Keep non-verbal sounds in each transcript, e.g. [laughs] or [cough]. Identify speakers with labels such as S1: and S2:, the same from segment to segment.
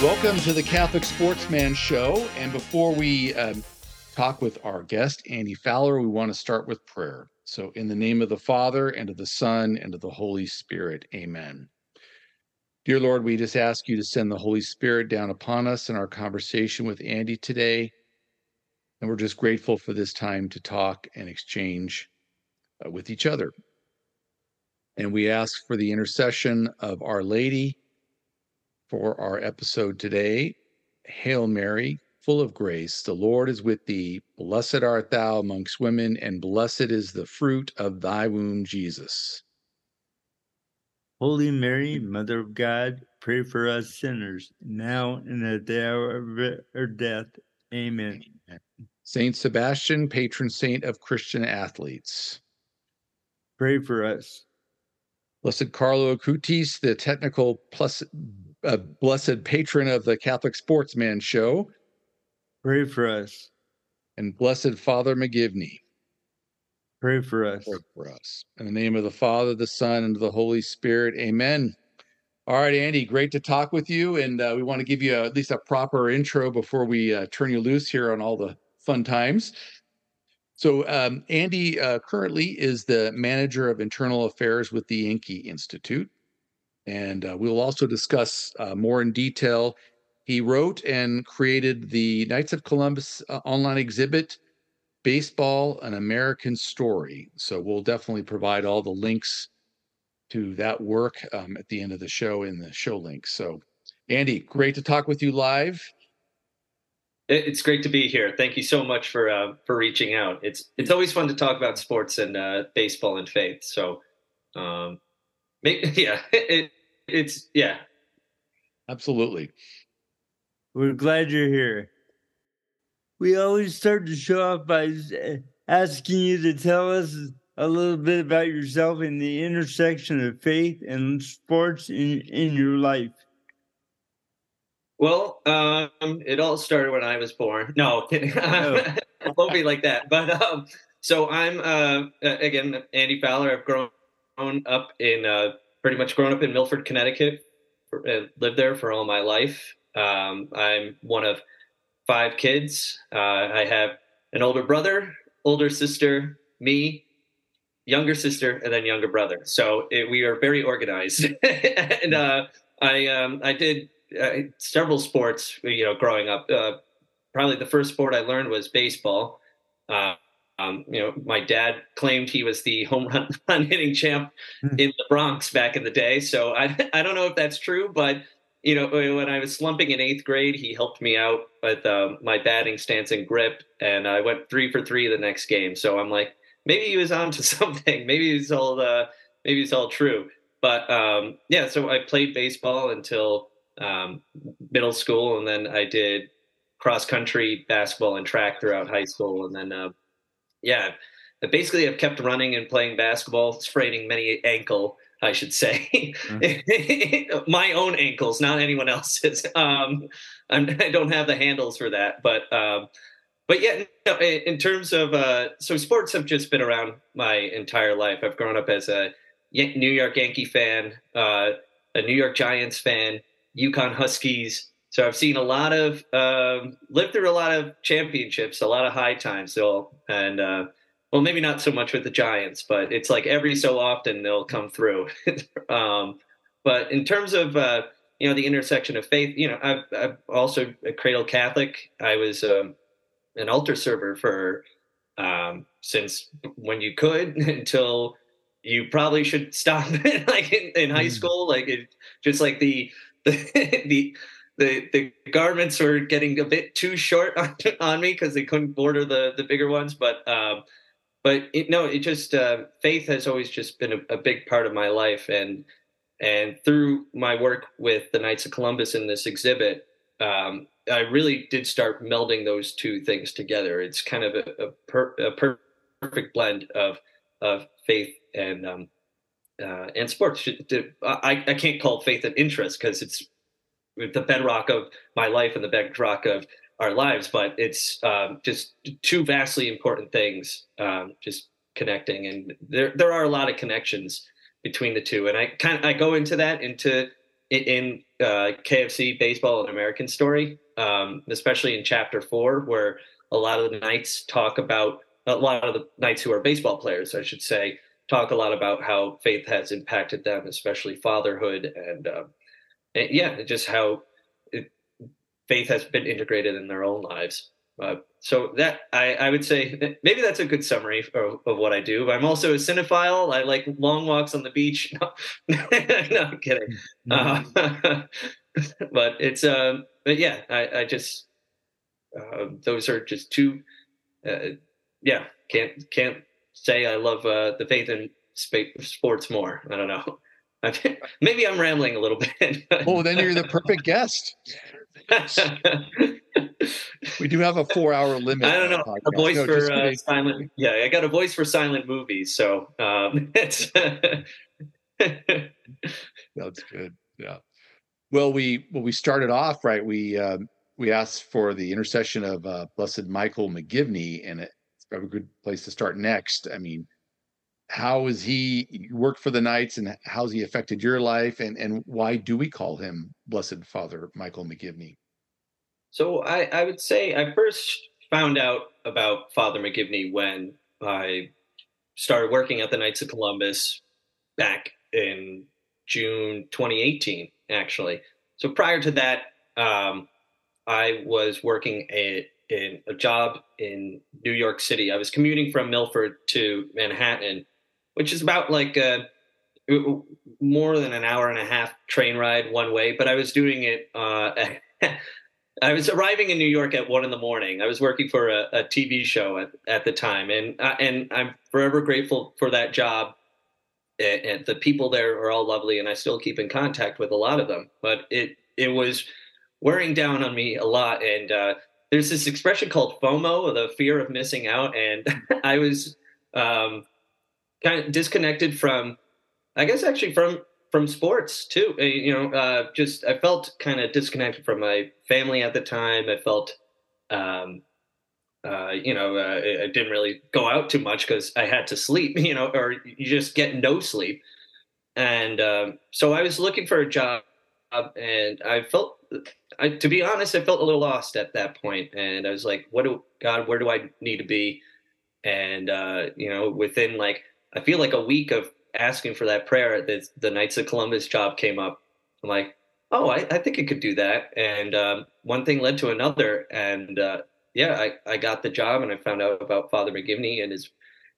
S1: Welcome to the Catholic Sportsman Show. And before we um, talk with our guest, Andy Fowler, we want to start with prayer. So, in the name of the Father, and of the Son, and of the Holy Spirit, amen. Dear Lord, we just ask you to send the Holy Spirit down upon us in our conversation with Andy today. And we're just grateful for this time to talk and exchange uh, with each other. And we ask for the intercession of Our Lady for our episode today. Hail Mary, full of grace, the Lord is with thee. Blessed art thou amongst women, and blessed is the fruit of thy womb, Jesus.
S2: Holy Mary, Mother of God, pray for us sinners, now and at the hour of our death. Amen.
S1: Saint Sebastian, patron saint of Christian athletes.
S2: Pray for us.
S1: Blessed Carlo Acutis, the technical plus a blessed patron of the Catholic Sportsman Show.
S2: Pray for us.
S1: And Blessed Father McGivney.
S2: Pray for us.
S1: Pray for us. In the name of the Father, the Son, and the Holy Spirit. Amen. All right, Andy, great to talk with you. And uh, we want to give you a, at least a proper intro before we uh, turn you loose here on all the fun times. So, um, Andy uh, currently is the manager of internal affairs with the Inky Institute. And uh, we'll also discuss uh, more in detail. He wrote and created the Knights of Columbus uh, online exhibit, Baseball, an American Story. So we'll definitely provide all the links to that work um, at the end of the show in the show links. So, Andy, great to talk with you live.
S3: It's great to be here. Thank you so much for uh, for reaching out. It's it's always fun to talk about sports and uh, baseball and faith. So, um, [laughs] yeah, it, it's yeah.
S1: Absolutely.
S2: We're glad you're here. We always start to show off by asking you to tell us a little bit about yourself and the intersection of faith and sports in, in your life.
S3: Well, um, it all started when I was born. No, kidding. No. [laughs] it won't be like that. But um, so I'm uh, again Andy Fowler. I've grown up in uh, pretty much grown up in Milford, Connecticut. Uh, lived there for all my life. Um, I'm one of five kids. Uh, I have an older brother, older sister, me, younger sister, and then younger brother. So it, we are very organized. [laughs] and uh, I um, I did uh, several sports, you know, growing up. Uh, probably the first sport I learned was baseball. Uh, um, you know, my dad claimed he was the home run, [laughs] run hitting champ hmm. in the Bronx back in the day. So I, [laughs] I don't know if that's true, but you know, when I was slumping in eighth grade, he helped me out with uh, my batting stance and grip, and I went three for three the next game. So I'm like, maybe he was [laughs] on to something. Maybe it's all, uh, maybe it's all true. But um, yeah, so I played baseball until um, middle school, and then I did cross country, basketball, and track throughout high school, and then uh, yeah, basically I've kept running and playing basketball, spraining many ankle, I should say, mm-hmm. [laughs] my own ankles, not anyone else's. [laughs] Um, I'm, I do not have the handles for that, but um, but yeah, no, in terms of uh, so sports have just been around my entire life. I've grown up as a New York Yankee fan, uh, a New York Giants fan, UConn Huskies. So I've seen a lot of, um, lived through a lot of championships, a lot of high times. So, and uh, well, maybe not so much with the Giants, but it's like every so often they'll come through. [laughs] um, but in terms of uh, you know the intersection of faith, you know, I've, I've also a cradle Catholic. I was um, an altar server for um, since when you could [laughs] until you probably should stop it [laughs] like in, in high mm. school, like it, just like the the [laughs] the the the garments were getting a bit too short on, [laughs] on me because they couldn't border the the bigger ones. But um, but it, no, it just uh, faith has always just been a, a, big part of my life, and and through my work with the Knights of Columbus in this exhibit, um, I really did start melding those two things together. It's kind of a, a, per, a perfect blend of of faith and um, uh, and sports. I, I can't call faith an interest because it's the bedrock of my life and the bedrock of our lives, but it's um, just two vastly important things. Um, just connecting, and there there are a lot of connections between the two, and I kind of I go into that into in uh, K of C baseball and American story, um, especially in chapter four, where a lot of the knights talk about a lot of the knights who are baseball players, I should say, talk a lot about how faith has impacted them, especially fatherhood and, uh, and yeah, just how it, faith has been integrated in their own lives. Uh, so that I, I, would say maybe that's a good summary of, of, what I do. I'm also a cinephile. I like long walks on the beach. [laughs] No, [laughs] no I'm kidding. [laughs] Uh, but it's um, but yeah, I, I just uh, those are just two. Uh, yeah, can't can't say I love uh, the faith in sports more. I don't know. [laughs] Maybe I'm rambling a little [laughs] bit.
S1: well, then you're the perfect guest. [laughs] we do have a four-hour limit.
S3: I don't know a voice no, for uh, silent. Yeah, I got a voice for silent movies, so um, it's.
S1: That's good. Yeah. Well, we well we started off right. We um, we asked for the intercession of uh, Blessed Michael McGivney, and it's a good place to start next. I mean, how has he worked for the Knights, and how's he affected your life, and and why do we call him Blessed Father Michael McGivney?
S3: So I, I would say I first found out about Father McGivney when I started working at the Knights of Columbus back in June 2018, actually. So prior to that, um, I was working a, in a job in New York City. I was commuting from Milford to Manhattan, which is about like a, more than an hour and a half train ride one way, but I was doing it. Uh, [laughs] I was arriving in New York at one in the morning. I was working for a, a TV show at, at the time, and uh, and I'm forever grateful for that job. And, the people there are all lovely, and I still keep in contact with a lot of them. But it it was wearing down on me a lot, and uh, there's this expression called FOMO, the fear of missing out, and [laughs] I was um, kind of disconnected from, I guess actually from from sports too. Uh, you know, uh, just I felt kind of disconnected from my family at the time. I felt, um, uh, you know, uh, I didn't really go out too much because I had to sleep. [laughs] You know, or you just get no sleep. And um, so I was looking for a job, and I felt, I, to be honest, I felt a little lost at that point. And I was like, "What do God? Where do I need to be?" And uh, you know, within like I feel like a week of asking for that prayer, the, the Knights of Columbus job came up. I'm like, oh, I, I think I could do that. And um, one thing led to another, and uh, yeah, I, I got the job, and I found out about Father McGivney and his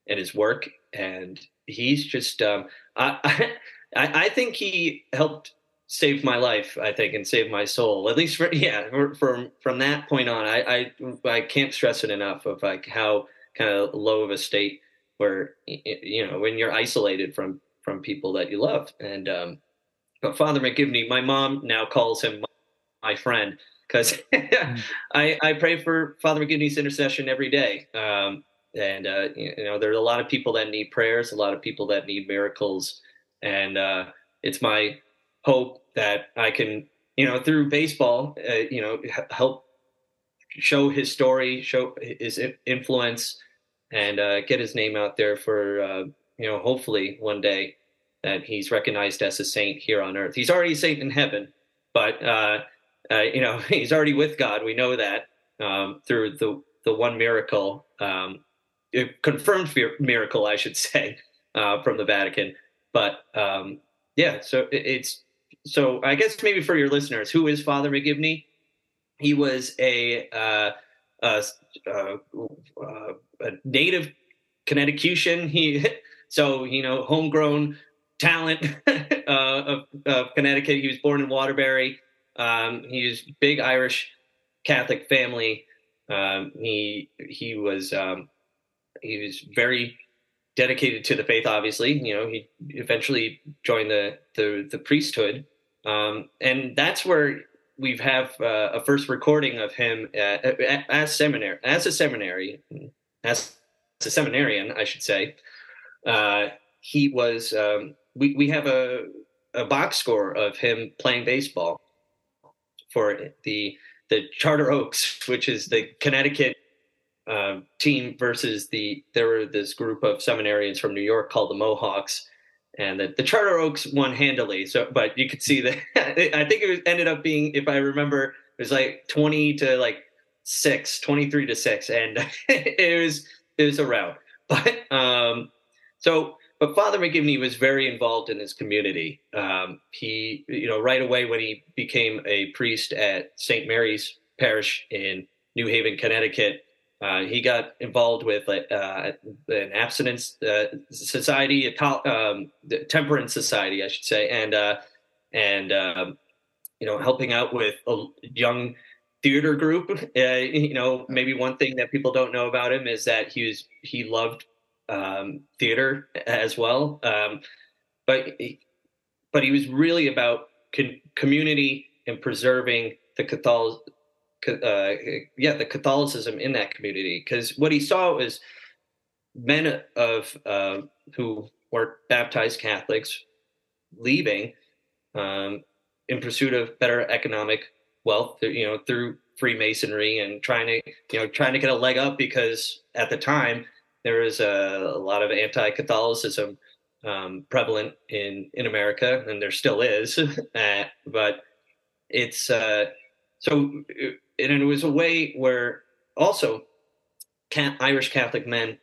S3: and his work, and he's just um, I, [laughs] I I think he helped save my life. I think and saved my soul. At least for [laughs] yeah, from from that point on, I I, I can't stress it enough of like how kind of low of a state where you know when you're isolated from from people that you love and um but father mcgivney my mom now calls him my friend because [laughs] mm. I, I pray for father mcgivney's intercession every day um and uh you know there's a lot of people that need prayers a lot of people that need miracles and uh it's my hope that i can you know through baseball uh, you know help show his story show his influence and uh, get his name out there for uh, you know hopefully one day that he's recognized as a saint here on earth. He's already a saint in heaven, but uh, uh you know [laughs] he's already with God. We know that um, through the the one miracle, um, confirmed miracle, I should [laughs] say, uh, from the Vatican. But um, yeah, so it's so I guess maybe for your listeners, who is Father McGivney? He was a uh, uh, uh, uh, a native Connecticutian. He [laughs] so you know homegrown talent [laughs] uh, of, of, Connecticut. He was born in Waterbury. Um, he was big Irish Catholic family. Um, he he was um, he was very dedicated to the faith. Obviously, you know he eventually joined the the, the priesthood, um, and that's where we have uh, a first recording of him at, at, as seminary as a seminary as a seminarian, I should say. Uh, he was um, we we have a a box score of him playing baseball for the the Charter Oaks, which is the Connecticut uh, team versus the there were this group of seminarians from New York called the Mohawks, and the, the Charter Oaks won handily. So, but you could see that [laughs] I think it was, ended up being, if I remember, it was like twenty to like six, 23 to six, and [laughs] it was it was a rout. [laughs] But um, so but Father McGivney was very involved in his community. Um, he, you know, right away when he became a priest at St. Mary's Parish in New Haven, Connecticut, uh, he got involved with uh, an abstinence uh, society, a um, temperance society, I should say, and uh, and um, you know helping out with a young theater group. Uh, you know, maybe one thing that people don't know about him is that he was he loved um, theater as well, um, but but he was really about con- community and preserving the Catholic uh, yeah, the Catholicism in that community. Because what he saw was men of uh, who were baptized Catholics leaving um, in pursuit of better economic wealth, you know, through Freemasonry and trying to, you know, trying to get a leg up because at the time there was a, a lot of anti-Catholicism um, prevalent in in America, and there still is. [laughs] uh, but it's uh, so and it was a way where also Irish Catholic men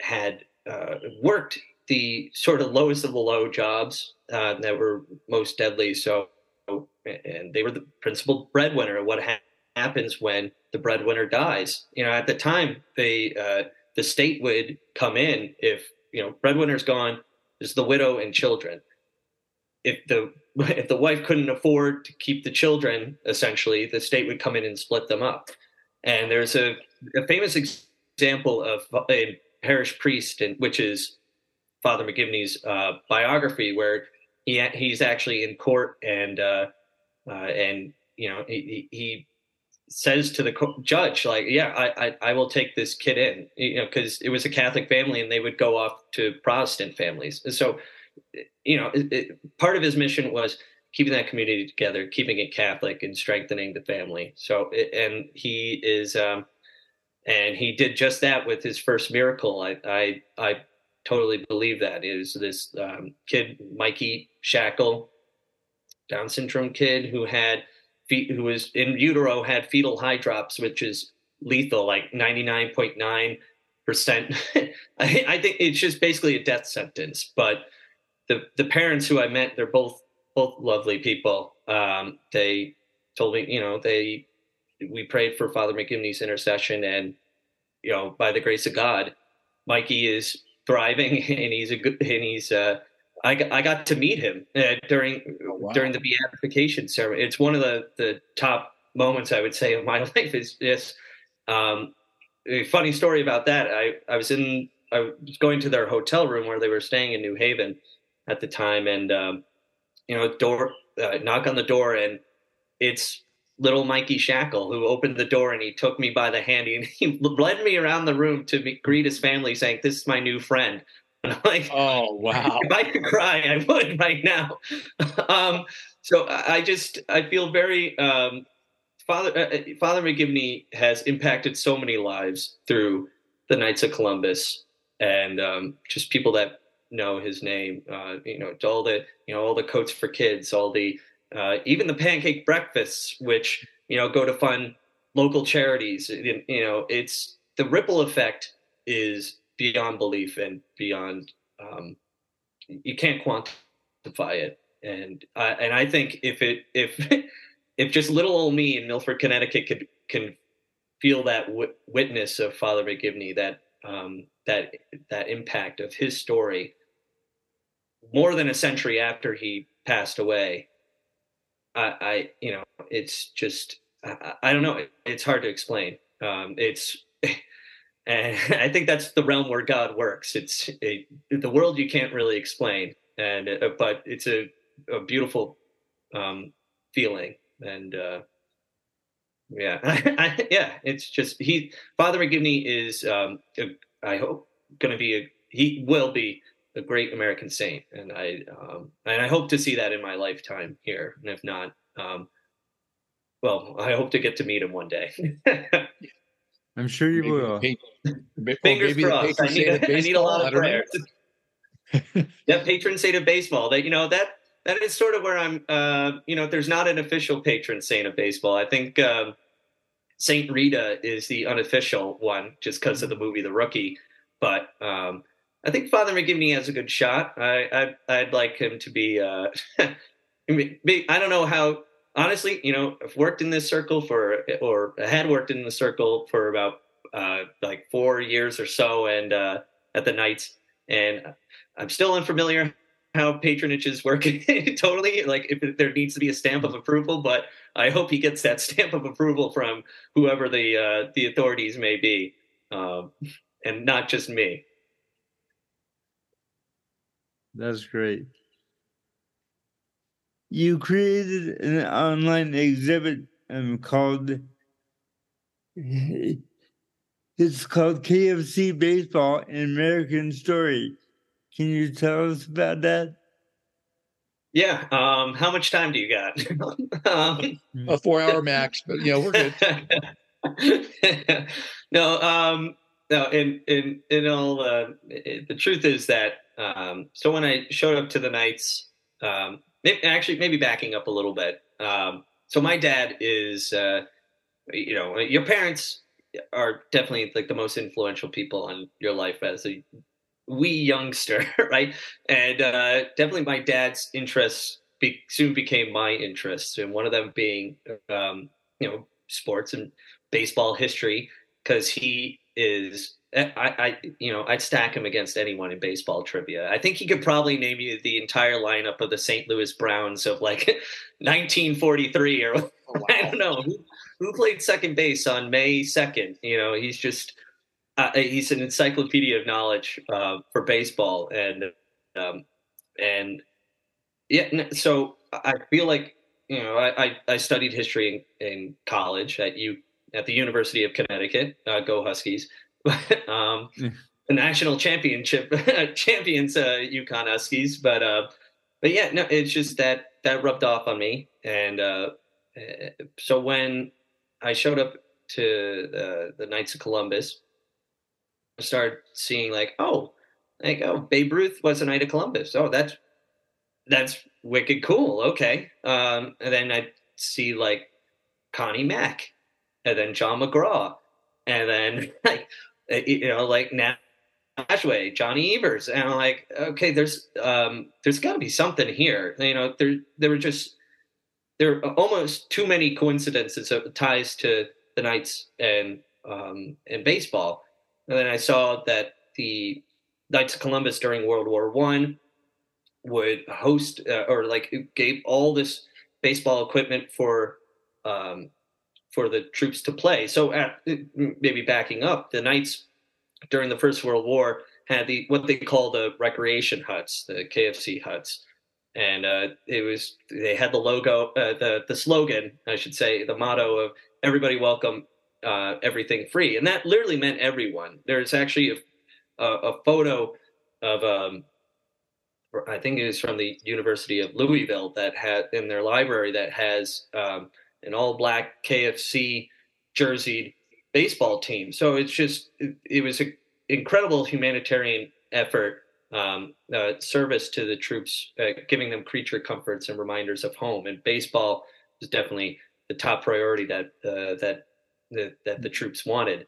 S3: had uh, worked the sort of lowest of the low jobs uh, that were most deadly. So, and they were the principal breadwinner. What ha- happens when the breadwinner dies? You know, at the time, they uh, the state would come in if you know breadwinner's gone. There's the widow and children if the [laughs] if the wife couldn't afford to keep the children, essentially, the state would come in and split them up. And there's a, a famous example of a parish priest, in, which is Father McGivney's uh, biography, where he he's actually in court and uh, uh, and you know he, he says to the judge like yeah I, I, I will take this kid in you know because it was a catholic family and they would go off to protestant families and so you know, it, it, part of his mission was keeping that community together, keeping it Catholic, and strengthening the family. So, and he is, um, and he did just that with his first miracle. I, I, I totally believe that is this um, kid, Mikey Schachle, Down syndrome kid who had, who was in utero, had fetal hydrops, which is lethal, like ninety nine point nine percent. [laughs] I think it's just basically a death sentence, but the the parents who I met, they're both both lovely people. Um, they told me, you know, they we prayed for Father McGivney's intercession, and you know, by the grace of God, Mikey is thriving, [laughs] and he's a good, and he's. Uh, I got, I got to meet him uh, during oh, wow. during the beatification ceremony. It's one of the the top moments I would say of my [laughs] life. Is this um, a funny story about that? I I was in I was going to their hotel room where they were staying in New Haven, at the time, and um, you know, door uh, knock on the door, and it's little Mikey Schachle who opened the door and he took me by the hand and [laughs] he led me around the room to meet, greet his family, saying, "This is my new friend." And [laughs] I'm like,
S1: "Oh wow!" [laughs]
S3: If I could cry, I would right now. um, so I just I feel very um, Father uh, uh, Father McGivney has impacted so many lives through the Knights of Columbus and um, just people that know his name. Uh, you know, all the you know all the coats for kids, all the uh, even the pancake breakfasts, which you know go to fund local charities. You know, it's the ripple effect is beyond belief and beyond. Um, you can't quantify it, and uh, and I think if it if [laughs] if just little old me in Milford, Connecticut could can feel that w- witness of Father McGivney, that um, that that impact of his story, more than a century after he passed away, I, I you know, it's just I, I, don't know. It's hard to explain. Um, it's [laughs] and I think that's the realm where God works. It's a, the world you can't really explain, and uh, but it's a, a beautiful um, feeling, and uh, yeah, [laughs] I, yeah, it's just he Father McGivney is um, a, I hope going to be a he will be a great American saint, and I um, and I hope to see that in my lifetime here. And if not, um, well, I hope to get to meet him one day. [laughs]
S2: I'm sure you
S1: Maybe
S2: will.
S1: the
S3: Fingers
S1: maybe
S3: crossed. I need, a, I need a lot of
S1: I don't know.
S3: prayers. [laughs] yeah, patron saint of baseball. That you know that that is sort of where I'm. Uh, you know, there's not an official patron saint of baseball. I think um, Saint Rita is the unofficial one, just because of the movie The Rookie. But um, I think Father McGivney has a good shot. I, I I'd like him to be. Uh, [laughs] I don't know how. Honestly, you know, I've worked in this circle for, or had worked in the circle for about uh, like four years or so, and uh, at the Knights, and I'm still unfamiliar how patronages work [laughs] totally. Like if there needs to be a stamp of approval, but I hope he gets that [laughs] stamp of approval from whoever the uh, the authorities may be, um, and not just me.
S2: That's great. You created an online exhibit um, called [laughs] it's called K of C Baseball an American Story. Can you tell us about that?
S3: Yeah. Um, how much time do you got? [laughs] um,
S1: A four hour max, but you know, we're good. [laughs]
S3: no, um, no. In in in all, uh, it, the truth is that um, so when I showed up to the Knights, um, maybe, actually maybe backing up a little bit. Um, so my dad is, uh, you know, your parents are definitely like the most influential people in your life as a wee youngster, [laughs] right? And uh, definitely my dad's interests be- soon became my interests, and one of them being, um, you know, sports and baseball history, because he is. I, I, you know, I'd stack him against anyone in baseball trivia. I think he could probably name you the entire lineup of the St. Louis Browns of like [laughs] 1943 or
S1: Oh, [laughs]
S3: I don't know who, who played second base on May 2nd. You know, he's just uh, he's an encyclopedia of knowledge uh, for baseball, and um, and yeah. So I feel like you know I, I, I studied history in, in, college at you at the University of Connecticut. Uh, go Huskies! [laughs] um, the national championship [laughs] champions, uh, UConn Huskies. But uh, but yeah, no, it's just that that rubbed off on me, and uh, so when I showed up to the, the Knights of Columbus, I started seeing like, oh, like oh, Babe Ruth was a Knight of Columbus. Oh, that's that's wicked cool. Okay, um, and then I see like Connie Mack, and then John McGraw, and then [laughs] [laughs] like you know like now. Ashway, Johnny Evers, and I'm like, okay, there's um, there's got to be something here. You know, there there were just there are almost too many coincidences of ties to the Knights and um, and baseball. And then I saw that the Knights of Columbus during World War One would host uh, or like gave all this baseball equipment for um, for the troops to play. So at, maybe backing up, the Knights during the First World War had the what they call the recreation huts, the K of C huts and uh, it was they had the logo, uh, the the slogan, I should say, the motto of "Everybody welcome, uh, everything free," and that literally meant everyone. There's actually a, a, photo of, um, I think it was from the University of Louisville that had in their library that has um, an all black K of C jerseyed baseball team. So it's just it, it was an incredible humanitarian effort um, uh, service to the troops, uh, giving them creature comforts and reminders of home. And baseball is definitely the top priority that uh, that, that that the troops wanted.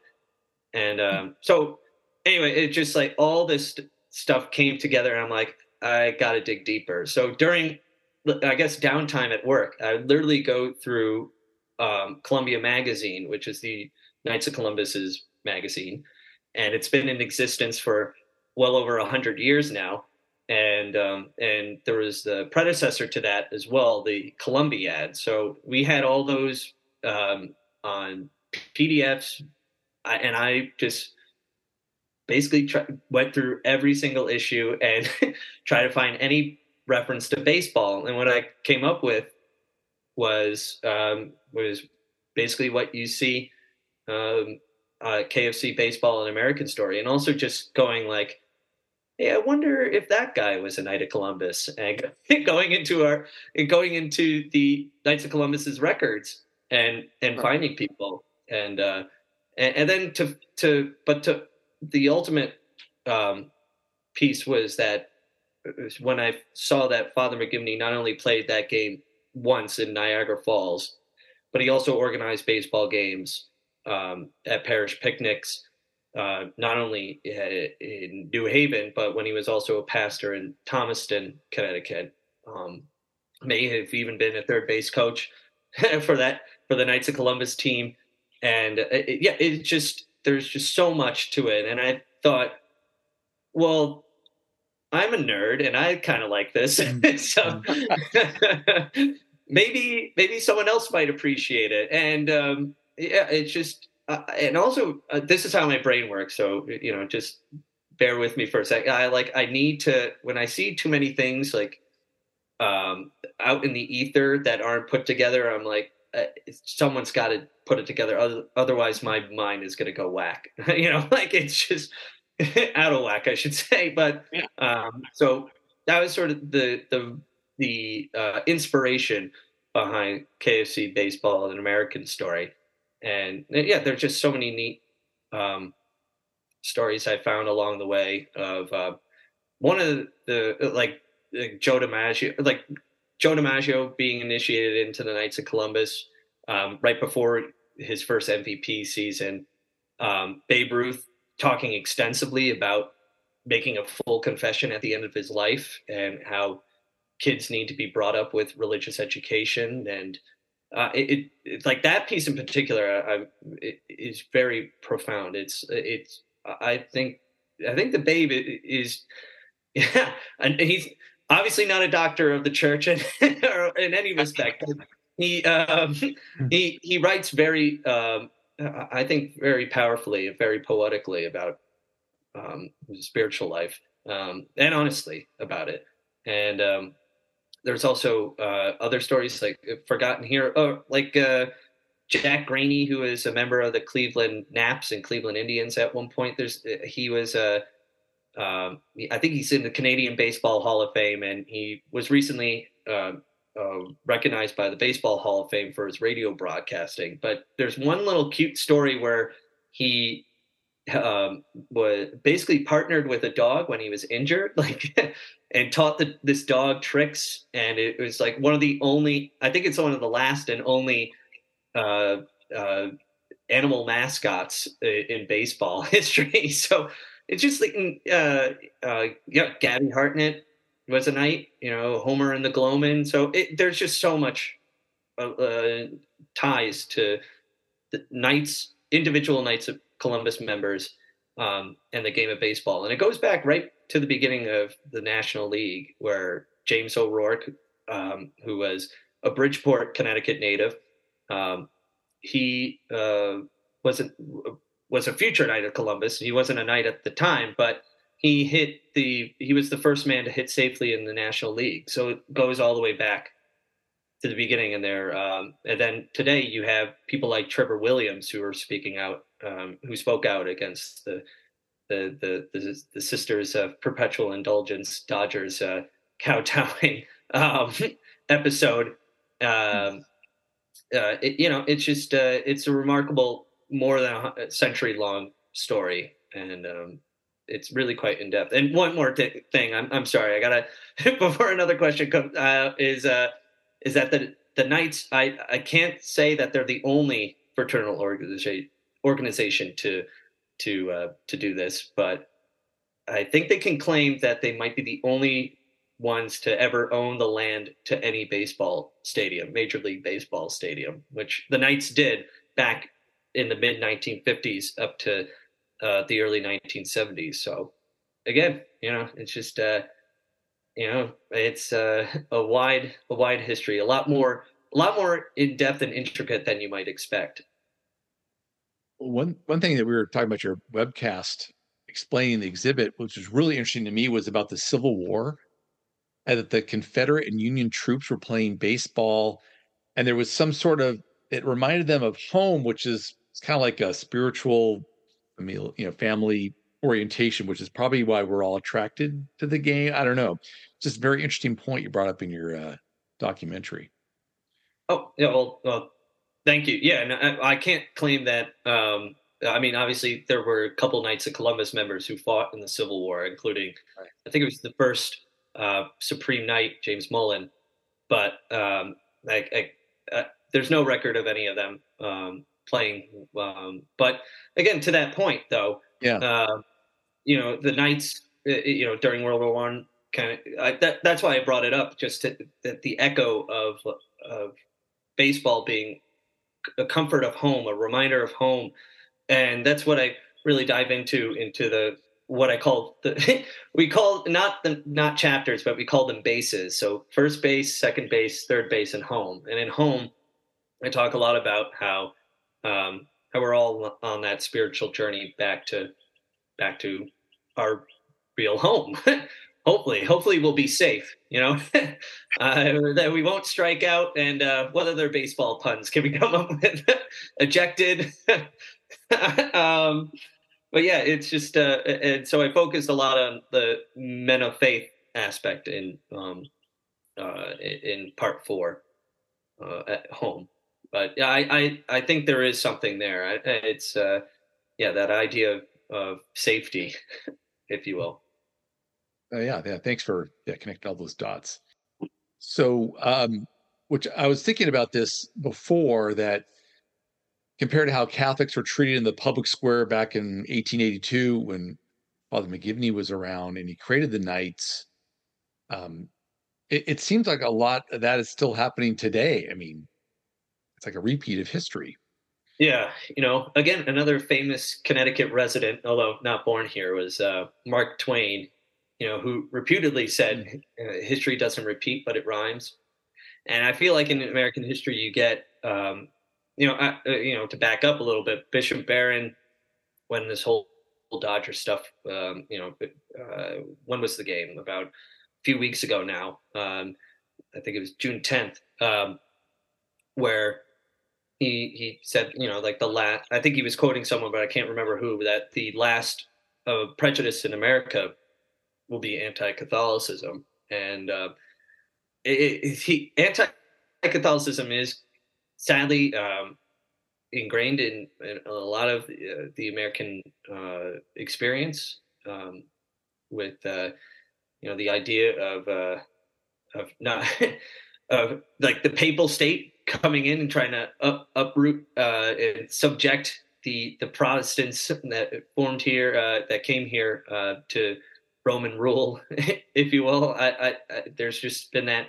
S3: And um, so, anyway, it just like all this st- stuff came together, and I'm like, I got to dig deeper. So during, I guess, downtime at work, I literally go through um, Columbia Magazine, which is the Knights of Columbus's magazine, and it's been in existence for well over a hundred years now, and um, and there was the predecessor to that as well, the Columbiad. So we had all those um, on PDFs, and I just basically try, went through every single issue and [laughs] try to find any reference to baseball. And what I came up with was um, was basically what you see um, uh, K of C baseball and American story, and also just going like, hey, I wonder if that guy was a Knight of Columbus, [laughs] and going into our and going into the Knights of Columbus's records, and and finding people and uh and, and, then to to but to the ultimate um piece was that when I saw that Father McGivney not only played that game once in Niagara Falls, but he also organized baseball games um, at parish picnics, uh, not only in New Haven, but when he was also a pastor in Thomaston, Connecticut. Um, may have even been a third base coach [laughs] for that for the Knights of Columbus team, and it, yeah, it just there's just so much to it, and I thought, well, I'm a nerd and I kind of like this. Mm. [laughs] so maybe maybe someone else might appreciate it. And um, yeah, it's just uh, and also uh, this is how my brain works. So you know, just bear with me for a second. I like I need to when I see too many things like um, out in the ether that aren't put together. I'm like, uh, someone's got to put it together. Otherwise, my mind is going to go whack. [laughs] you know, like it's just [laughs] out of whack, I should [laughs] say. But yeah. um, so that was sort of the the the uh, inspiration behind K of C baseball, an American story. And yeah, there's just so many neat um, stories I found along the way of uh, one of the, the like, like Joe DiMaggio, like Joe DiMaggio being initiated into the Knights of Columbus um, right before his first MVP season. Um, Babe Ruth talking extensively about making a full confession at the end of his life and how kids need to be brought up with religious education and uh, it, it, it's like that piece in particular I, it, is very profound it's it's i think i think the babe is yeah [laughs] and he's obviously not a doctor of the church in, [laughs] in any respect he um, he he writes very um, I think very powerfully, very poetically about um, spiritual life, um, and honestly about it. And um, there's also uh, other stories like uh, Forgotten Hero, oh, like uh, Jack Graney, who is a member of the Cleveland Naps and Cleveland Indians at one point. There's uh, he was a uh, um, I think he's in the Canadian Baseball Hall of Fame, and he was recently uh, uh, recognized by the Baseball Hall of Fame for his radio broadcasting. But there's one little cute story where he um, was basically partnered with a dog when he was injured, [laughs] like, and taught the, this dog tricks. And it was like one of the only, I think it's one of the last and only uh, uh, animal mascots in baseball [laughs] history. [laughs] So it's just like, uh, uh, yeah, Gabby Hartnett was a knight, you know, Homer and the Glowman. So it, there's just so much uh, uh, ties to the knights, individual Knights of Columbus members, um, and the game of baseball. And it goes back right to the beginning of the National League, where James O'Rourke, um, who was a Bridgeport, Connecticut native, um, he uh, wasn't was a future knight of Columbus. He wasn't a knight at the time, but he hit the he was the first man to hit safely in the National League. So it goes all the way back to the beginning in there. Um, and then today you have people like Trevor Williams who are speaking out, um, who spoke out against the the the the, the Sisters of Perpetual Indulgence Dodgers uh, [laughs] kowtowing um, [laughs] episode. Um, uh, it, you know, it's just uh, it's a remarkable, more than a century long story, and um, it's really quite in depth. And one more t- thing, I'm I'm sorry, I gotta [laughs] before another question comes uh, is uh, is that the the Knights I I can't say that they're the only fraternal organization organization to to uh, to do this, but I think they can claim that they might be the only ones to ever own the land to any baseball stadium, Major League Baseball stadium, which the Knights did back in the mid 1950s up to uh, the early 1970s. So again, you know, it's just uh, you know, it's uh, [laughs] a wide a wide history, a lot more a lot more in depth and intricate than you might expect.
S1: One one thing that we were talking about your webcast explaining the exhibit, which was really interesting to me, was about the Civil War and that the Confederate and Union troops were playing baseball, and there was some sort of it reminded them of home, which is kind of like a spiritual meal, you know, family orientation, which is probably why we're all attracted to the game. I don't know. Just a very interesting point you brought up in your uh, documentary.
S3: Oh yeah, well, Thank you. Yeah, and I, I can't claim that. Um, I mean, obviously, there were a couple Knights of Columbus members who fought in the Civil War, including, right. I think it was the first uh, Supreme Knight, James Mullen. But um, I, I, uh, there's no record of any of them um, playing. Um, but again, to that point, though,
S1: yeah, uh,
S3: you know, the Knights, uh, you know, during World War One, kind of that, that's why I brought it up, just to, that the echo of of baseball being a comfort of home, a reminder of home, and that's what I really dive into into the what I call the [laughs] we call not the not chapters, but we call them bases. So first base, second base, third base, and home. And in home, I talk a lot about how um, how we're all on that spiritual journey back to back to our real home. [laughs] hopefully, hopefully we'll be safe. You know, [laughs] uh, that we won't strike out. And uh, what other baseball puns can we [laughs] come up with? Ejected. um, but yeah, it's just uh, and so I focus a lot on the men of faith aspect in um, uh, in part four uh, at home. But yeah, I, I I think there is something there. It's uh, yeah, that idea of, of safety, [laughs] if you will.
S1: Uh, yeah, yeah. Thanks for yeah connecting all those dots. So, um, which I was thinking about this before that compared to how Catholics were treated in the public square back in 1882 when Father McGivney was around and he created the Knights. Um, it, it seems like a lot of that is still happening today. I mean, it's like a repeat of history.
S3: Yeah, you know, again, another famous Connecticut resident, although not born here, was uh, Mark Twain. You know, who reputedly said, uh, "History doesn't repeat, but it rhymes." And I feel like in American history, you get um, you know, uh, you know, to back up a little bit, Bishop Barron, when this whole Dodger stuff, um, you know, uh, when was the game? About a few weeks ago now. Um, I think it was June 10th, um, where he he said, you know, like the last. I think he was quoting someone, but I can't remember who. That the last uh, prejudice in America will be anti-Catholicism, and uh, it, it, he anti-Catholicism is sadly um, ingrained in, in, a lot of the, uh, the American uh, experience um, with uh, you know the idea of uh, of not [laughs] like the papal state coming in and trying to up, uproot uh, and subject the the Protestants that formed here uh, that came here to Roman rule, [laughs] if you will. I, I, I, there's just been that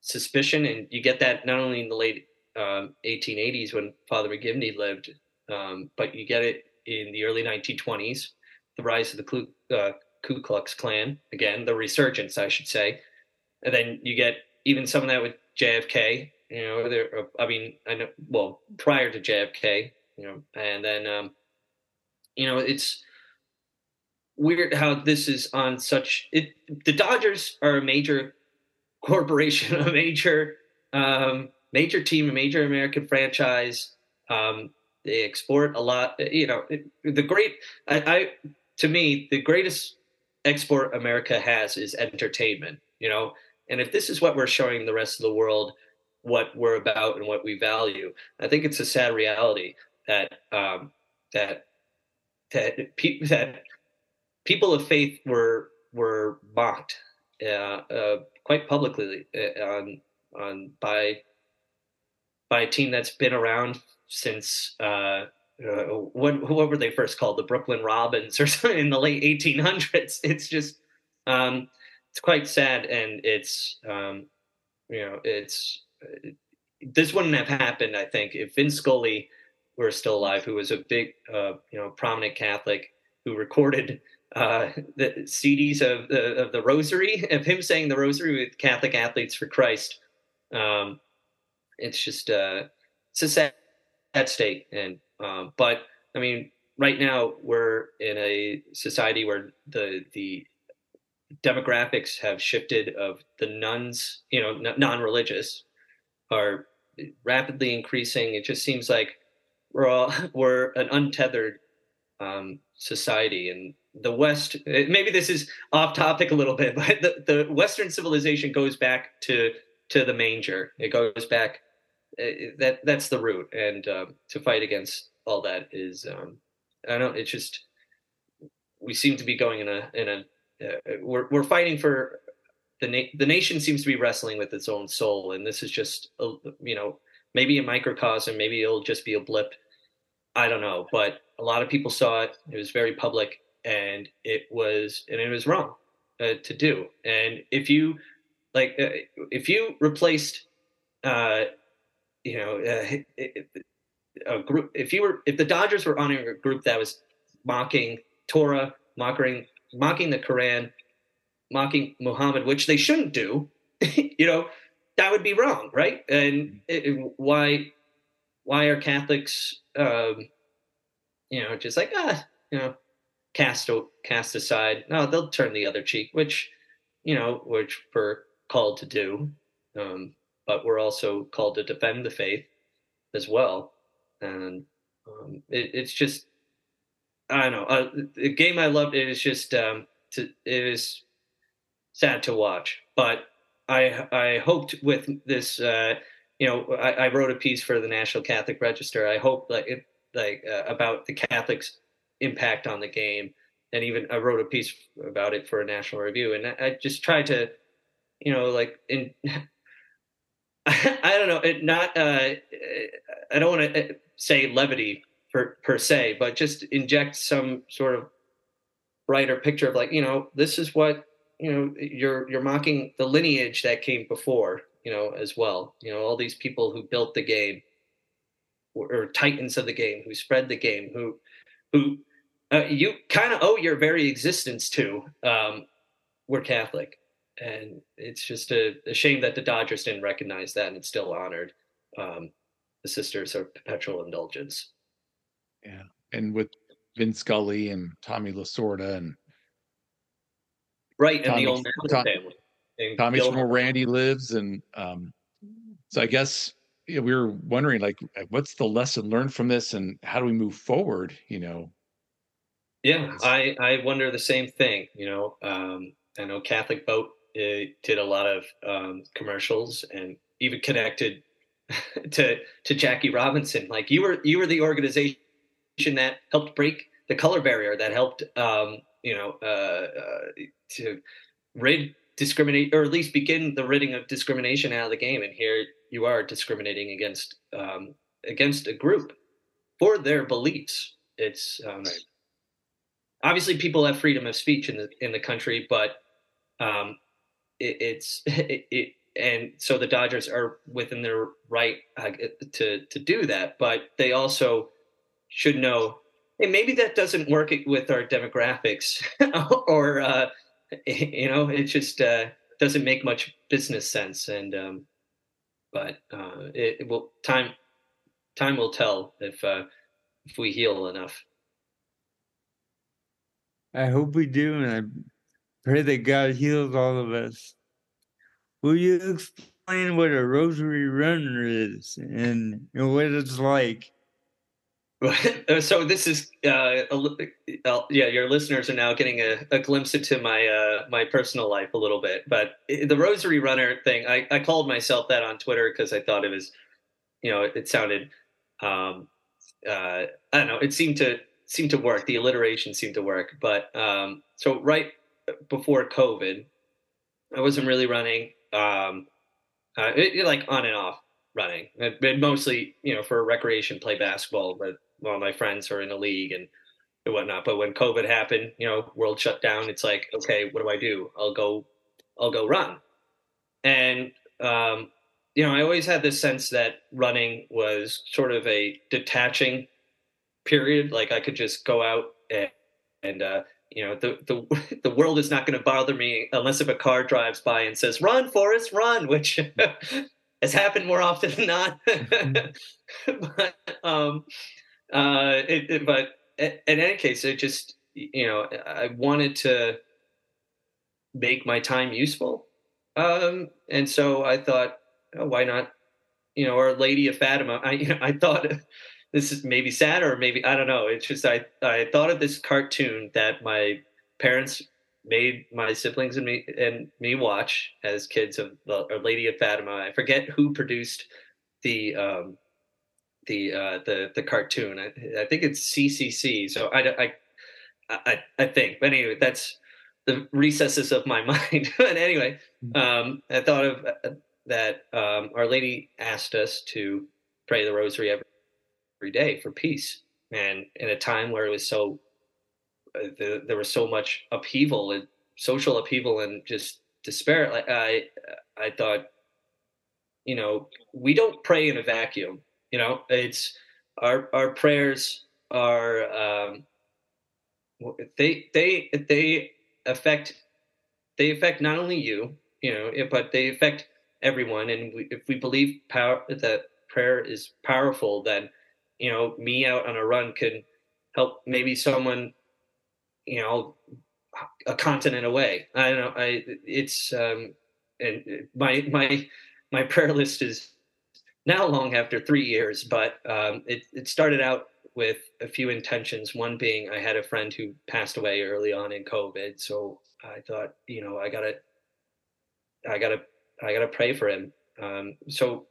S3: suspicion, and you get that not only in the late um, 1880s when Father McGivney lived, um, but you get it in the early 1920s, the rise of the Ku, uh, Ku Klux Klan, again, the resurgence, I should say. And then you get even some of that with JFK, you know, there, I mean, I know, well, prior to JFK, you know, and then, um, you know, it's weird how this is on such, it, the Dodgers are a major [laughs] corporation, a major um, major team, a major American franchise. Um, they export a lot. You know, the great. I, I to me, the greatest export America has is entertainment. You know, and if this is what we're showing the rest of the world, what we're about and what we value, I think it's a sad reality that um, that that, pe- [laughs] that people of faith were were mocked uh, uh, quite publicly uh, on on by by a team that's been around since uh, uh, what what were they first called the Brooklyn Robins or something in the late 1800s. It's just um, it's quite sad, and it's um, you know it's uh, this wouldn't have happened. I think if Vince Scully were still alive, who was a big uh, you know prominent Catholic who recorded uh, the CDs of the, of the Rosary, of him saying the Rosary with Catholic Athletes for Christ. Um, it's just uh, it's a sad, sad state, and um, but I mean, right now we're in a society where the the demographics have shifted of the nuns, you know, n- non-religious, are rapidly increasing. It just seems like we're all [laughs] we're an untethered um, society, and the West, eh, maybe this is off topic a little bit, [laughs] but the, the Western civilization goes back to to the manger. It goes back uh, that that's the root, and um, to fight against all that is um, I don't. It's just we seem to be going in a in a we're we're fighting for the na- the nation seems to be wrestling with its own soul, and this is just a, you know maybe a microcosm, maybe it'll just be a blip. I don't know, but a lot of people saw it. It was very public, and it was and it was wrong uh, to do. And if you like, uh, if you replaced, uh, you know, uh, a group, if you were, if the Dodgers were honoring a group that was mocking Torah, mocking mocking the Quran, mocking Muhammad, which they shouldn't do, [laughs] you know, that would be wrong, right? And it, why why are Catholics, um, you know, just like ah, you know, cast cast aside? No, they'll turn the other cheek, which you know, which we're called to do, um, but we're also called to defend the faith as well. And um, it, it's just, I don't know, uh, the game I loved. It is just, um, to, it is sad to watch, but I I hoped with this, uh, you know, I, I, wrote a piece for the National Catholic Register. I hope like it, like uh, about the Catholics' impact on the game, and even I wrote a piece about it for a national review. And I, I just tried to, you know, like in. [laughs] I don't know. It not. Uh, I don't want to uh, say levity per per se, but just inject some sort of brighter picture of like you know this is what you know you're you're mocking the lineage that came before you know as well. You know all these people who built the game or, titans of the game who spread the game who who uh, you kind of owe your very existence to um, we're catholic. And it's just a, a, shame that the dodgers didn't recognize that and still honored. Um, the sisters of perpetual indulgence
S1: yeah and with Vin Scully and Tommy Lasorda and
S3: right, and the old Tom, family.
S1: Tommy's from where Randy lives, and um, so I guess we were wondering, like, what's the lesson learned from this, and how do we move forward? You know.
S3: Yeah, I I wonder the same thing. You know, um, I know CatholicVote uh, did a lot of um, commercials and even connected [laughs] to to Jackie Robinson. Like you were you were the organization that helped break the color barrier, that helped um, you know, uh, uh, to rid discriminate or at least begin the ridding of discrimination out of the game. And here you are discriminating against um, against a group for their beliefs. It's um, right. obviously people have freedom of speech in the in the country, but um, it, it's [laughs] it, it, and so the Dodgers are within their right uh, to to do that, but they also should know. And maybe that doesn't work with our demographics [laughs] or uh, you know it just uh, doesn't make much business sense. And um, but uh, it, it, will time time will tell if uh, if we heal enough.
S2: I hope we do and i pray that god heals all of us. Will you explain what a rosary runner is and know, what it's like [laughs]
S3: so this is uh, uh, yeah your listeners are now getting a, a glimpse into my uh, my personal life a little bit. But the rosary runner thing i, I called myself that on twitter because i thought it was you know it, sounded um, uh, i don't know it seemed to seemed to work. The alliteration seemed to work. But um, so right before covid i wasn't really running um, uh, it, like on and off running. but mostly, you know, for recreation, play basketball, but all my friends are in a league and whatnot. But when COVID happened, you know, world shut down. It's like, okay, what do I do? I'll go, I'll go run. And um, you know, I always had this sense that running was sort of a detaching period. Like I could just go out and, and uh, you know, the the [laughs] the world is not going to bother me unless if a car drives by and says, "Run, Forrest, run," which [laughs] has happened more often than not. [laughs] Mm-hmm. but um, uh, it, it, but in any case, it just you know I wanted to make my time useful, um, and so I thought, oh, why not? You know, Our Lady of Fatima. I you know, I thought [laughs] this is maybe sad or maybe I don't know. It's just I I thought of this cartoon that my parents made my siblings and me and me watch as kids of the Our Lady of Fatima. I forget who produced the um, the uh, the the cartoon. I, I think it's CCC. So I, I I I think. But anyway, that's the recesses of my [laughs] mind. but anyway, mm-hmm. um, I thought of uh, that. Um, Our Lady asked us to pray the Rosary every, every day for peace, and in a time where it was so uh, the, there was so much upheaval and social upheaval and just despair. Like I I thought, you know, we don't pray in a vacuum. You know, it's our our prayers are um, they they they affect they affect not only you, you know, but they affect everyone. And we, if we believe power that prayer is powerful, then you know, me out on a run could help maybe someone, you know, a continent away. I don't know. I it's um, and my my my prayer list is now long after three years, but um, it it started out with a few intentions. One being I had a friend who passed away early on in COVID, so I thought, you know, I gotta, I gotta, I gotta pray for him. Um, so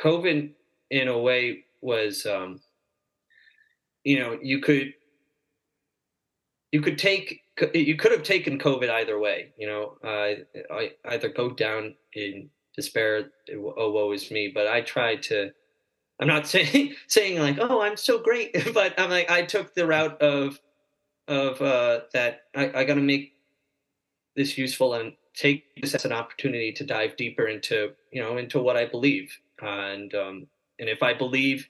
S3: COVID, in a way, was, um, you know, you could, you could take, you could have taken COVID either way. You know, uh, either go down in despair, oh woe is me, but I tried to I'm not [laughs] saying saying like, oh, I'm so great, [laughs] but I'm like, I took the route of of uh, that I, I got to make this useful and take this as an opportunity to dive deeper into you know into what I believe, and um, and if I believe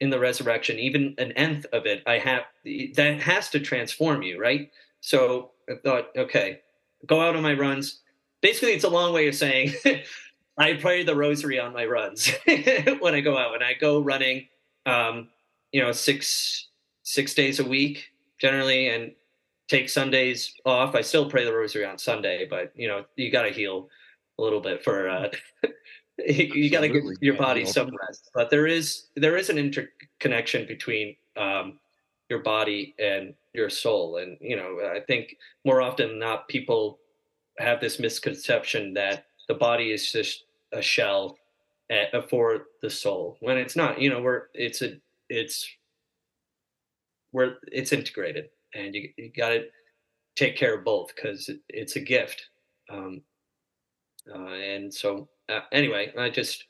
S3: in the resurrection, even an nth of it, I have that has to transform you, right? So I thought, okay, go out on my runs. Basically, it's a long way of saying [laughs] I pray the rosary on my runs [laughs] when I go out. When I go running, um, you know, six six days a week generally, and take Sundays off. I still pray the rosary on Sunday, but you know, you got to heal a little bit for. Uh, [laughs] you got to give your body some rest. But there is there is an interconnection between um, your body and your soul, and you know, I think more often than not, people have this misconception that the body is just a shell uh, for the soul. When it's not you know we're it's a it's where it's integrated and you, you got to take care of both because it, it's a gift. Um, uh, and so uh, anyway i just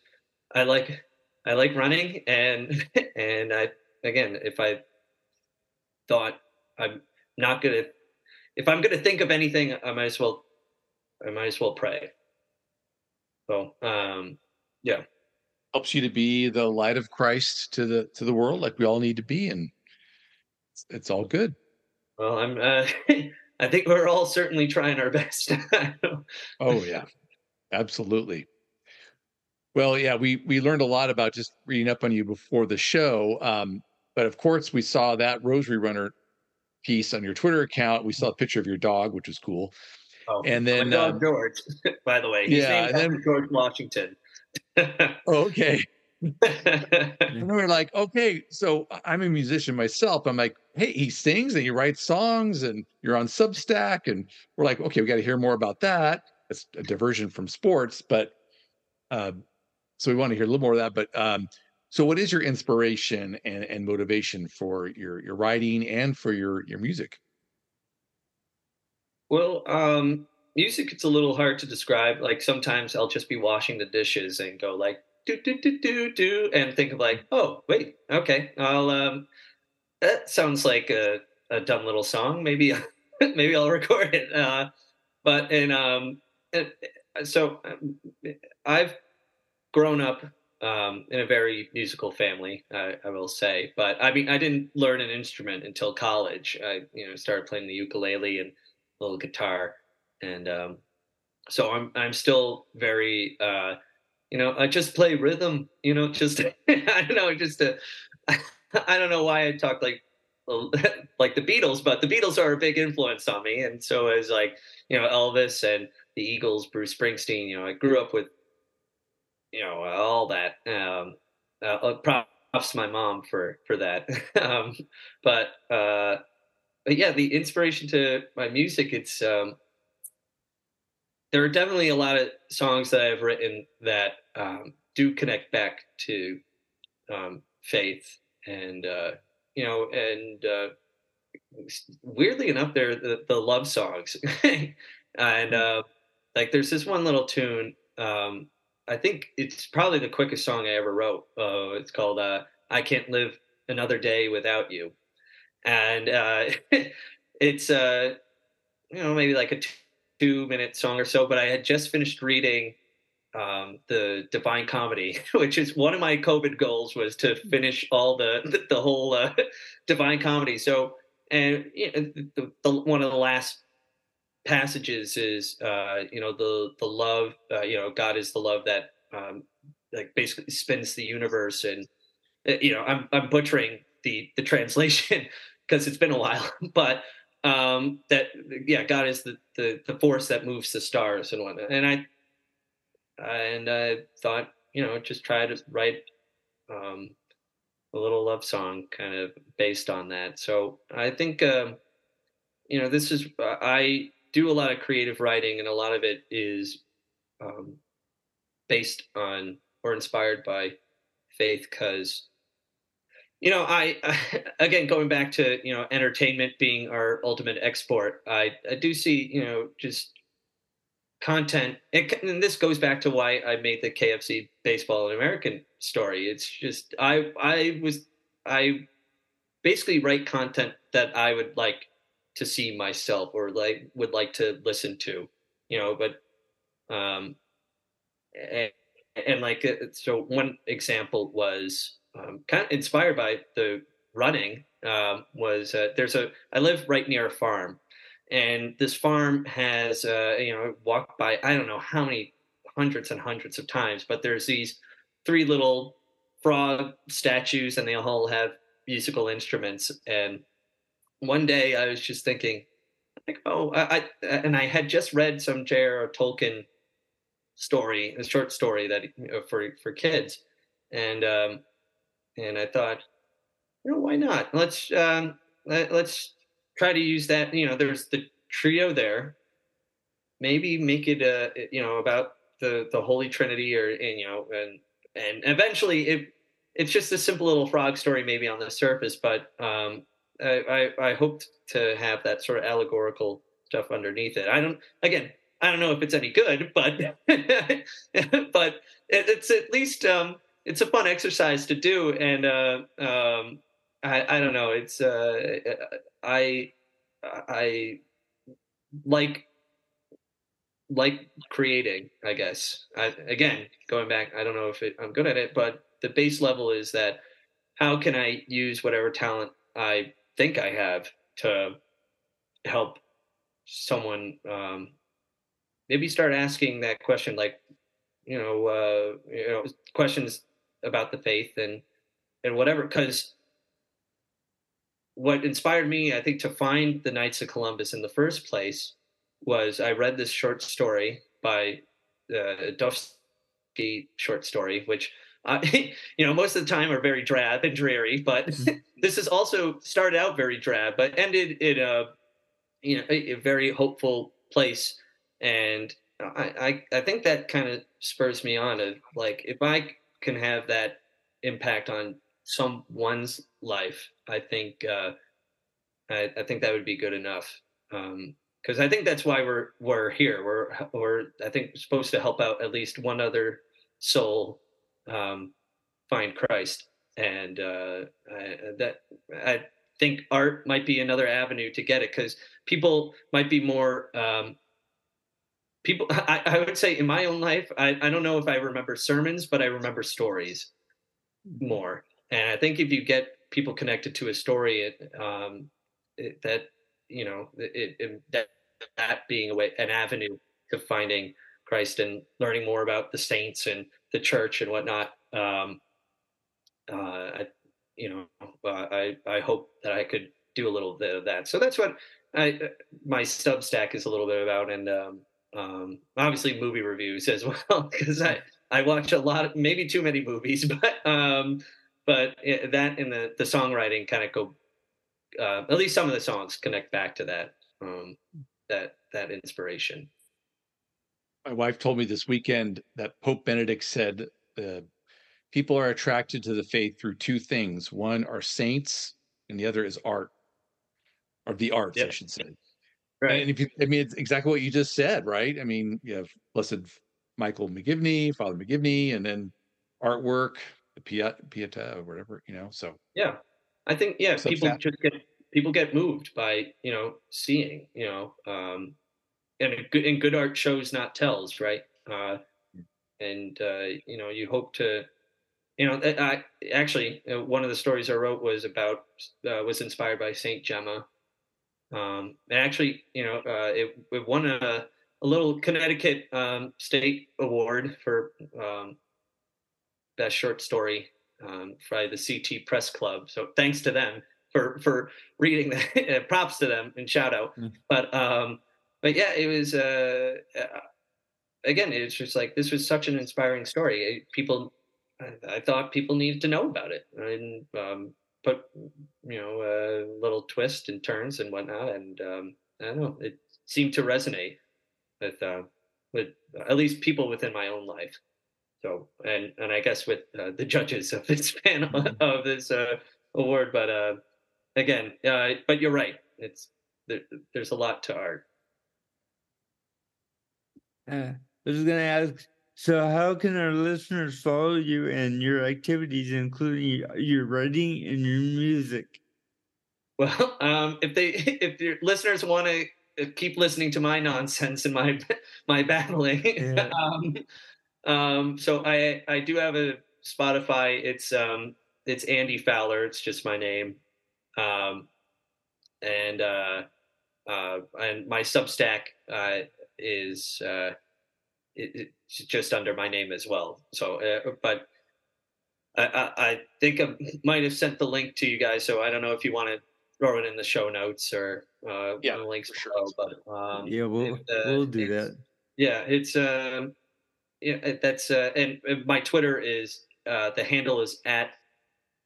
S3: i like i like running and [laughs] and i again if i thought i'm not gonna if i'm gonna think of anything i might as well i might as well pray so um, yeah,
S1: helps you to be the light of Christ to the to the world, like we all need to be, and it's, it's all good.
S3: Well, I'm. Uh, [laughs] I think we're all certainly trying our best. [laughs]
S1: oh yeah, absolutely. Well, yeah, we we learned a lot about just reading up on you before the show. Um, but of course, we saw that Rosary Runner piece on your Twitter account. We saw a picture of your dog, which was cool. Oh, and then
S3: dog um, George, [laughs] by the way, He's yeah, and then George Washington. [laughs]
S1: Okay. [laughs] and we are like, okay, so I'm a musician myself. I'm like, hey, he sings and he writes songs, and you're on Substack, and we're like, okay, we got to hear more about that. It's a diversion from sports, but uh, so we want to hear a little more of that. But um, so, what is your inspiration and, and motivation for your your writing and for your your music?
S3: Well, um, music it's a little hard to describe. Like sometimes I'll just be washing the dishes and go like do do do do do and think of like, oh wait, okay, I'll um, that sounds like a, a dumb little song. Maybe [laughs] maybe I'll record it. Uh, but and um, and, so um, I've grown up um, in a very musical family, I, I, will say. But I mean, I didn't learn an instrument until college. I, you know, started playing the ukulele and little guitar, and um, so I'm I'm still very uh, you know I just play rhythm. You know, just [laughs] I don't know, just to, [laughs] I don't know why I talk like [laughs] like the Beatles, but the Beatles are a big influence on me, and so is like you know Elvis and the Eagles, Bruce Springsteen. You know, I grew up with you know all that. Um, uh, uh props my mom for for that. um, but uh, but yeah, the inspiration to my music, it's um, there are definitely a lot of songs that I've written that um, do connect back to um, faith and uh, you know and uh, weirdly enough they're the, the love songs. [laughs] And hmm. uh, like there's this one little tune um, i think it's probably the quickest song i ever wrote. Uh, it's called uh, i can't live another day without you and uh, [laughs] it's uh, you know maybe like a two minute song or so but i had just finished reading um, the Divine Comedy, [laughs] which is one of my COVID goals was to hmm. finish all the [laughs] the, whole uh, Divine Comedy. So, and you know, the, the, one of the last passages is, uh, you know, the the love, uh, you know, God is the love that um, like basically spins the universe, and uh, you know, I'm I'm butchering the the translation because it's been a while, [laughs] but um that yeah god is the, the the force that moves the stars and whatnot and i and I thought, you know, just try to write um, a little love song kind of based on that. So I think, um, you know, this is, I do a lot of creative writing, and a lot of it is um, based on or inspired by faith because you know I, [laughs] again going back to you know entertainment being our ultimate export i i do see you know just content and this goes back to why i made the K of C baseball and american story. It's just i i was i basically write content that i would like to see myself or like would like to listen to you know but um and, and like uh, so one example was um, kind of inspired by the running um, was uh, there's a i live right near a farm. And this farm has uh, you know walked by i don't know how many hundreds and hundreds of times but there's these three little frog statues and they all have musical instruments. And one day i was just thinking like oh i, I and i had just read some j.r.r tolkien story a short story that for for kids. And um and i thought you know why not let's um let, let's try to use that. You know, there's the trio there. Maybe make it a uh, you know about the the Holy Trinity, or and you know, and and eventually it it's just a simple little frog story, maybe on the surface, but um, I, I I hoped to have that sort of allegorical stuff underneath it. I don't again. I don't know if it's any good, but [laughs] but it's at least um, it's a fun exercise to do, and uh, um, I, I don't know. It's uh, I I like like creating. I guess. I, again, going back, I don't know if it, I'm good at it, but the base level is that how can I use whatever talent I think I have to help someone um, maybe start asking that question like you know uh, you know questions about the faith and and whatever because what inspired me, I think, to find the Knights of Columbus in the first place was I read this short story by uh, Dostoevsky short story, which uh, [laughs] you know most of the time are very drab and dreary, but mm-hmm. [laughs] this is also started out very drab, but ended in a you know a, a very hopeful place, and I, I I think that kind of spurs me on of like if I can have that impact on someone's life, I think uh, I, I, think that would be good enough. Because um, I think that's why we're we're here. We're we're I think supposed to help out at least one other soul um, find Christ, and uh, I, that I think art might be another avenue to get it because people might be more um, people [laughs] I, I, would say in my own life I, I don't know if i remember sermons but i remember stories more and I think if you get people connected to a story, it, um, it, that you know, it, it, that that being a way, an avenue to finding Christ and learning more about the saints and the church and whatnot. Um, uh, I, you know, uh, I I hope that I could do a little bit of that. So that's what I my Substack is a little bit about, and um, um, obviously movie reviews as [laughs] well because I I watch a lot, of, maybe too many movies, [laughs] but um, but it, that and the the songwriting kind of go uh, at least some of the songs connect back to that um, that that inspiration.
S1: My wife told me this weekend that Pope Benedict said uh, people are attracted to the faith through two things. One are saints, and the other is art, or the arts, yep. I should say. Right. And if you, I mean, it's exactly what you just said, right? I mean, you have Blessed Michael McGivney, Father McGivney, and then artwork, the Pieta, Pieta or whatever, you know. So
S3: yeah, I think yeah, people just get people get moved by you know seeing, you know, um, and good and good art shows not tells, right? Uh, and uh, you know, you hope to you know, I actually uh, one of the stories I wrote was about uh, was inspired by Saint Gemma. Um, and actually, you know, uh, it, it won a, a little Connecticut um, state award for um, best short story um, by the CT Press Club. So thanks to them for for reading that. [laughs] Props to them and shout out. Mm. But um, but yeah, it was uh, uh, again, it's just like this was such an inspiring story. People I, I thought people needed to know about it and um, put you know a little twist and turns and whatnot. And um, I don't know, it seemed to resonate with uh, with at least people within my own life. So and and I guess with uh, the judges of this [laughs] panel mm-hmm. of this uh, award, but uh, again, uh, but you're right. It's there, there's a lot to art.
S2: Uh, I was going to ask so, how can our listeners follow you and your activities, including your writing and your music?
S3: Well, [laughs] um, if they [laughs] if your listeners want to uh, keep listening to my nonsense and my [laughs] my battling, yeah. um, um, so I I do have a Spotify. It's um it's Andy Fowler. It's just my name, um, and uh, uh, and my Substack uh, is uh, it, it's just under my name as well. So, uh, but I, I, I, think I might have sent the link to you guys. So I don't know if you want to throw it in the show notes or uh,
S1: yeah,
S3: the links
S1: sure.
S3: below. But um,
S2: yeah, we'll it, uh, we'll do that.
S3: Yeah, it's um, yeah, that's uh, and, and my Twitter is uh, the handle is at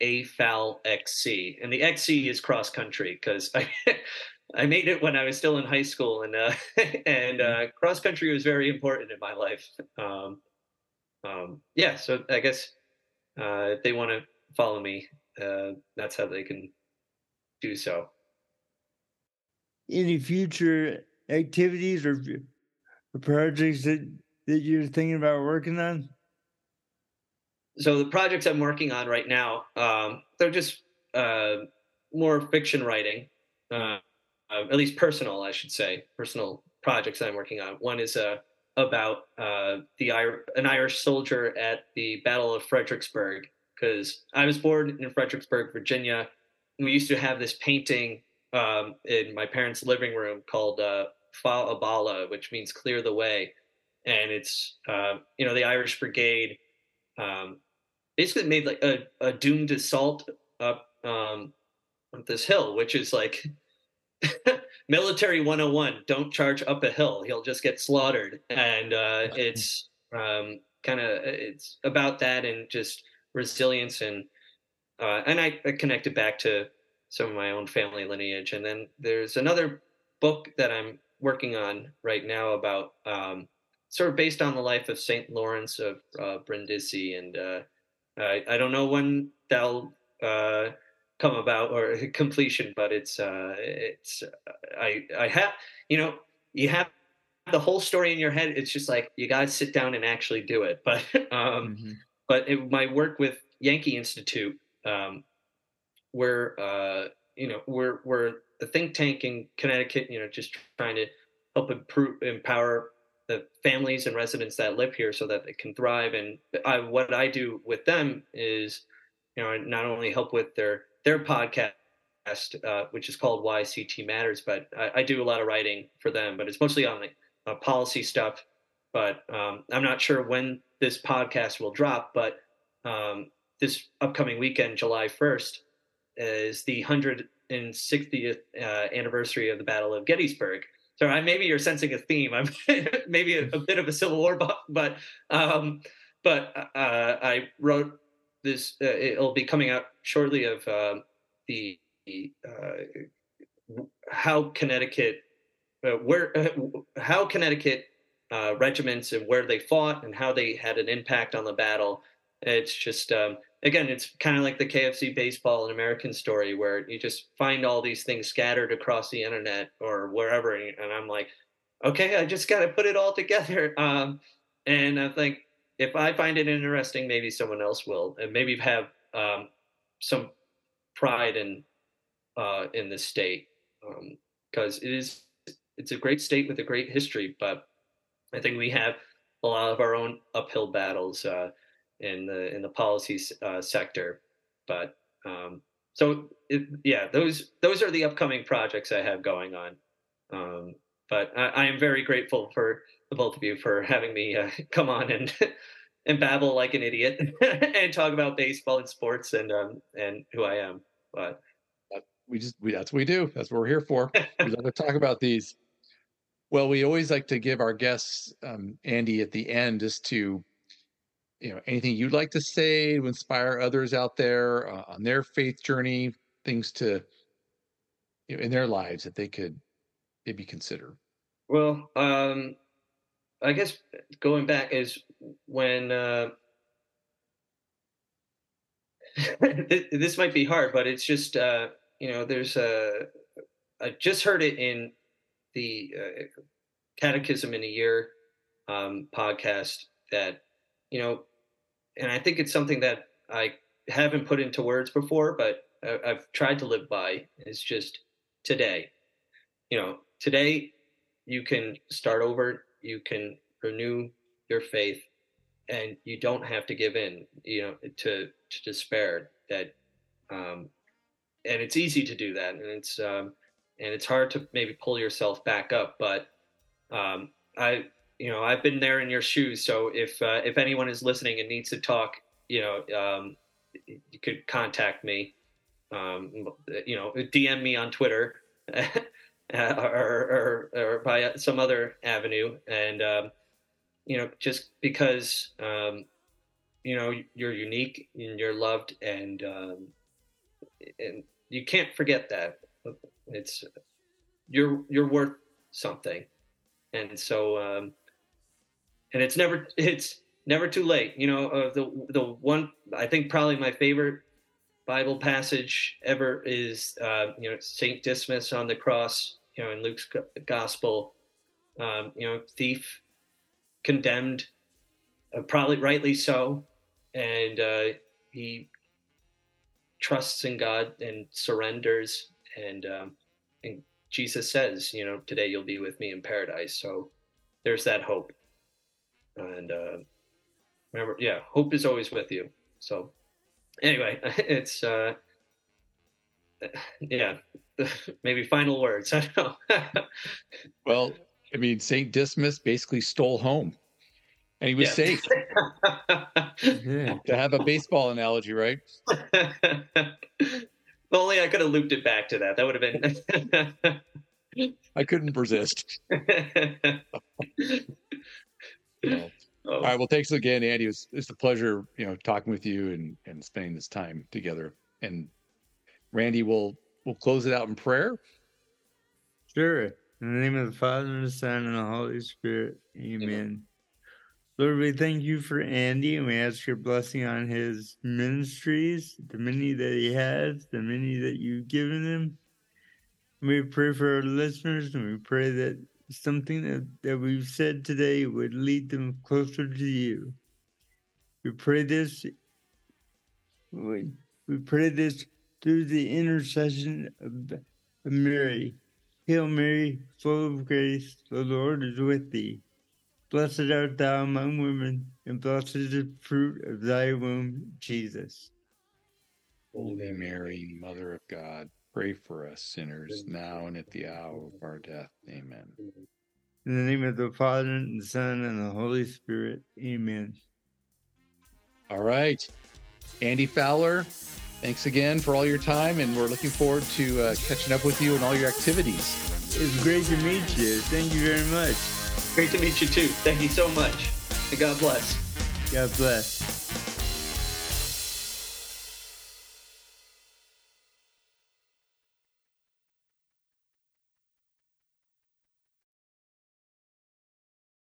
S3: afowlXC, and the xc is cross country because I [laughs] I made it when I was still in high school, and uh, [laughs] and mm-hmm. uh, cross country was very important in my life. Um, um, yeah, so I guess uh, if they want to follow me, uh, that's how they can do so.
S2: Any future activities or projects that that you're thinking about working on?
S3: So the projects I'm working on right now, um, they're just uh, more fiction writing. Uh, uh, at least personal, I should say, personal projects I'm working on. One is uh, about uh, the an Irish soldier at the Battle of Fredericksburg, because I was born in Fredericksburg, Virginia. We used to have this painting um, in my parents' living room called uh, Faugh a Ballagh, which means clear the way, and it's uh, you know the Irish Brigade um, basically made like a, a doomed assault up um, this hill, which is like [laughs] military 101 don't charge up a hill. He'll just get slaughtered. And uh, it's um, kind of it's about that and just resilience and uh, and I, I connected back to some of my own family lineage. And then there's another book that i'm working on right now about um, sort of based on the life of saint lawrence of uh, brindisi. And uh, I, I don't know when that'll uh, come about or [laughs] completion but it's uh it's i i have you know you have the whole story in your head it's just like you got to sit down and actually do it [laughs] but um mm-hmm. but it, my work with yankee institute um we're uh you know we're we're the think tank in connecticut you know just trying to help improve empower the families and residents that live here so that they can thrive and I, what i do with them is you know not only help with their their podcast, uh, which is called Why CT Matters. But I, I, do a lot of writing for them, but it's mostly on uh, policy stuff. But um, I'm not sure when this podcast will drop. But um, this upcoming weekend, July 1st, is the 160th uh, anniversary of the Battle of Gettysburg. So I, maybe you're sensing a theme. I'm [laughs] maybe a, a, bit of a Civil War buff, but um, but uh, I wrote this uh, it'll be coming out shortly of uh, the uh, how Connecticut uh, where uh, how Connecticut uh, regiments and where they fought and how they had an impact on the battle It's just um, again, it's kind of like the K of C baseball and American story where you just find all these things scattered across the internet or wherever, and I'm like, okay, I just got to put it all together. [laughs] Um, and I think if I find it interesting, maybe someone else will, and maybe have um, some pride in uh, in this state because um, it is it's a great state with a great history, but I think we have a lot of our own uphill battles uh, in the in the policy uh, sector. But um, so it, yeah, those those are the upcoming projects I have going on. Um, but I, I, am very grateful for the both of you for having me uh, [laughs] come on and [laughs] and babble like an idiot [laughs] and talk about baseball and sports and um, and who I am. But
S1: we just we, that's what we do. That's what we're here for. we love to talk about these. Well, we always like to give our guests, um, Andy, at the end, just to, you know, anything you'd like to say to inspire others out there uh, on their faith journey, things to, you know, in their lives that they could maybe consider.
S3: Well, um, I guess going back is when uh, [laughs] this might be hard, but it's just uh, you know, there's a I just heard it in the uh, Catechism in a Year um, podcast that you know, and I think it's something that I haven't put into words before, but I've tried to live by. Is just today. You know, today you can start over. You can renew your faith, and you don't have to give in. You know, to to despair. That um, and it's easy to do that, and it's um, and it's hard to maybe pull yourself back up. But um, I, you know, I've been there in your shoes. So if uh, if anyone is listening and needs to talk, you know, um, you could contact me. Um, you know, DM me on Twitter. [laughs] or, or, or by some other avenue, and um, you know, just because um, you know you're unique and you're loved, and um, and you can't forget that. It's you're you're worth something. And so um and it's never it's never too late. You know uh, the the one i think probably my favorite bible passage ever is uh you know saint dismas on the cross you know in luke's gospel um you know thief condemned uh, probably rightly so and uh he trusts in God and surrenders. And, um, and Jesus says, you know, today you'll be with me in paradise. So there's that hope. And uh, remember, yeah, hope is always with you. So anyway, [laughs] it's, uh, yeah, [laughs] maybe final words. [laughs] I don't know.
S1: well, I mean, St. Dismas basically stole home and he was safe. yeah. To have a baseball analogy, right?
S3: Only I could have looped it back to that. That would have
S1: been. I couldn't resist. no. Oh. All right. Well, thanks again, Andy. It's it's a pleasure, you know, talking with you and and spending this time together. And Randy, will we'll close it out in prayer.
S2: Sure. In the name of the Father and the Son and the Holy Spirit. Amen. Amen. Lord, we thank you for Andy and we ask your blessing on his ministries, the many that he has, the many that you've given him. We pray for our listeners and we pray that something that, that we've said today would lead them closer to you. We pray this, we, we pray this through the intercession of, of Mary. Hail Mary, full of grace, the Lord is with thee. Blessed art thou among women, and blessed is the fruit of thy womb, Jesus.
S1: Holy Mary, Mother of God, pray for us sinners now and at the hour of our death. Amen.
S2: In the name of the Father, and the Son, and the Holy Spirit. Amen.
S1: All right. Andy Fowler, thanks again for all your time, and we're looking forward to uh, catching up with you and all your activities.
S2: It's great to meet you. Thank you very much.
S3: Great to meet you too. Thank you so much. And God bless.
S2: God bless.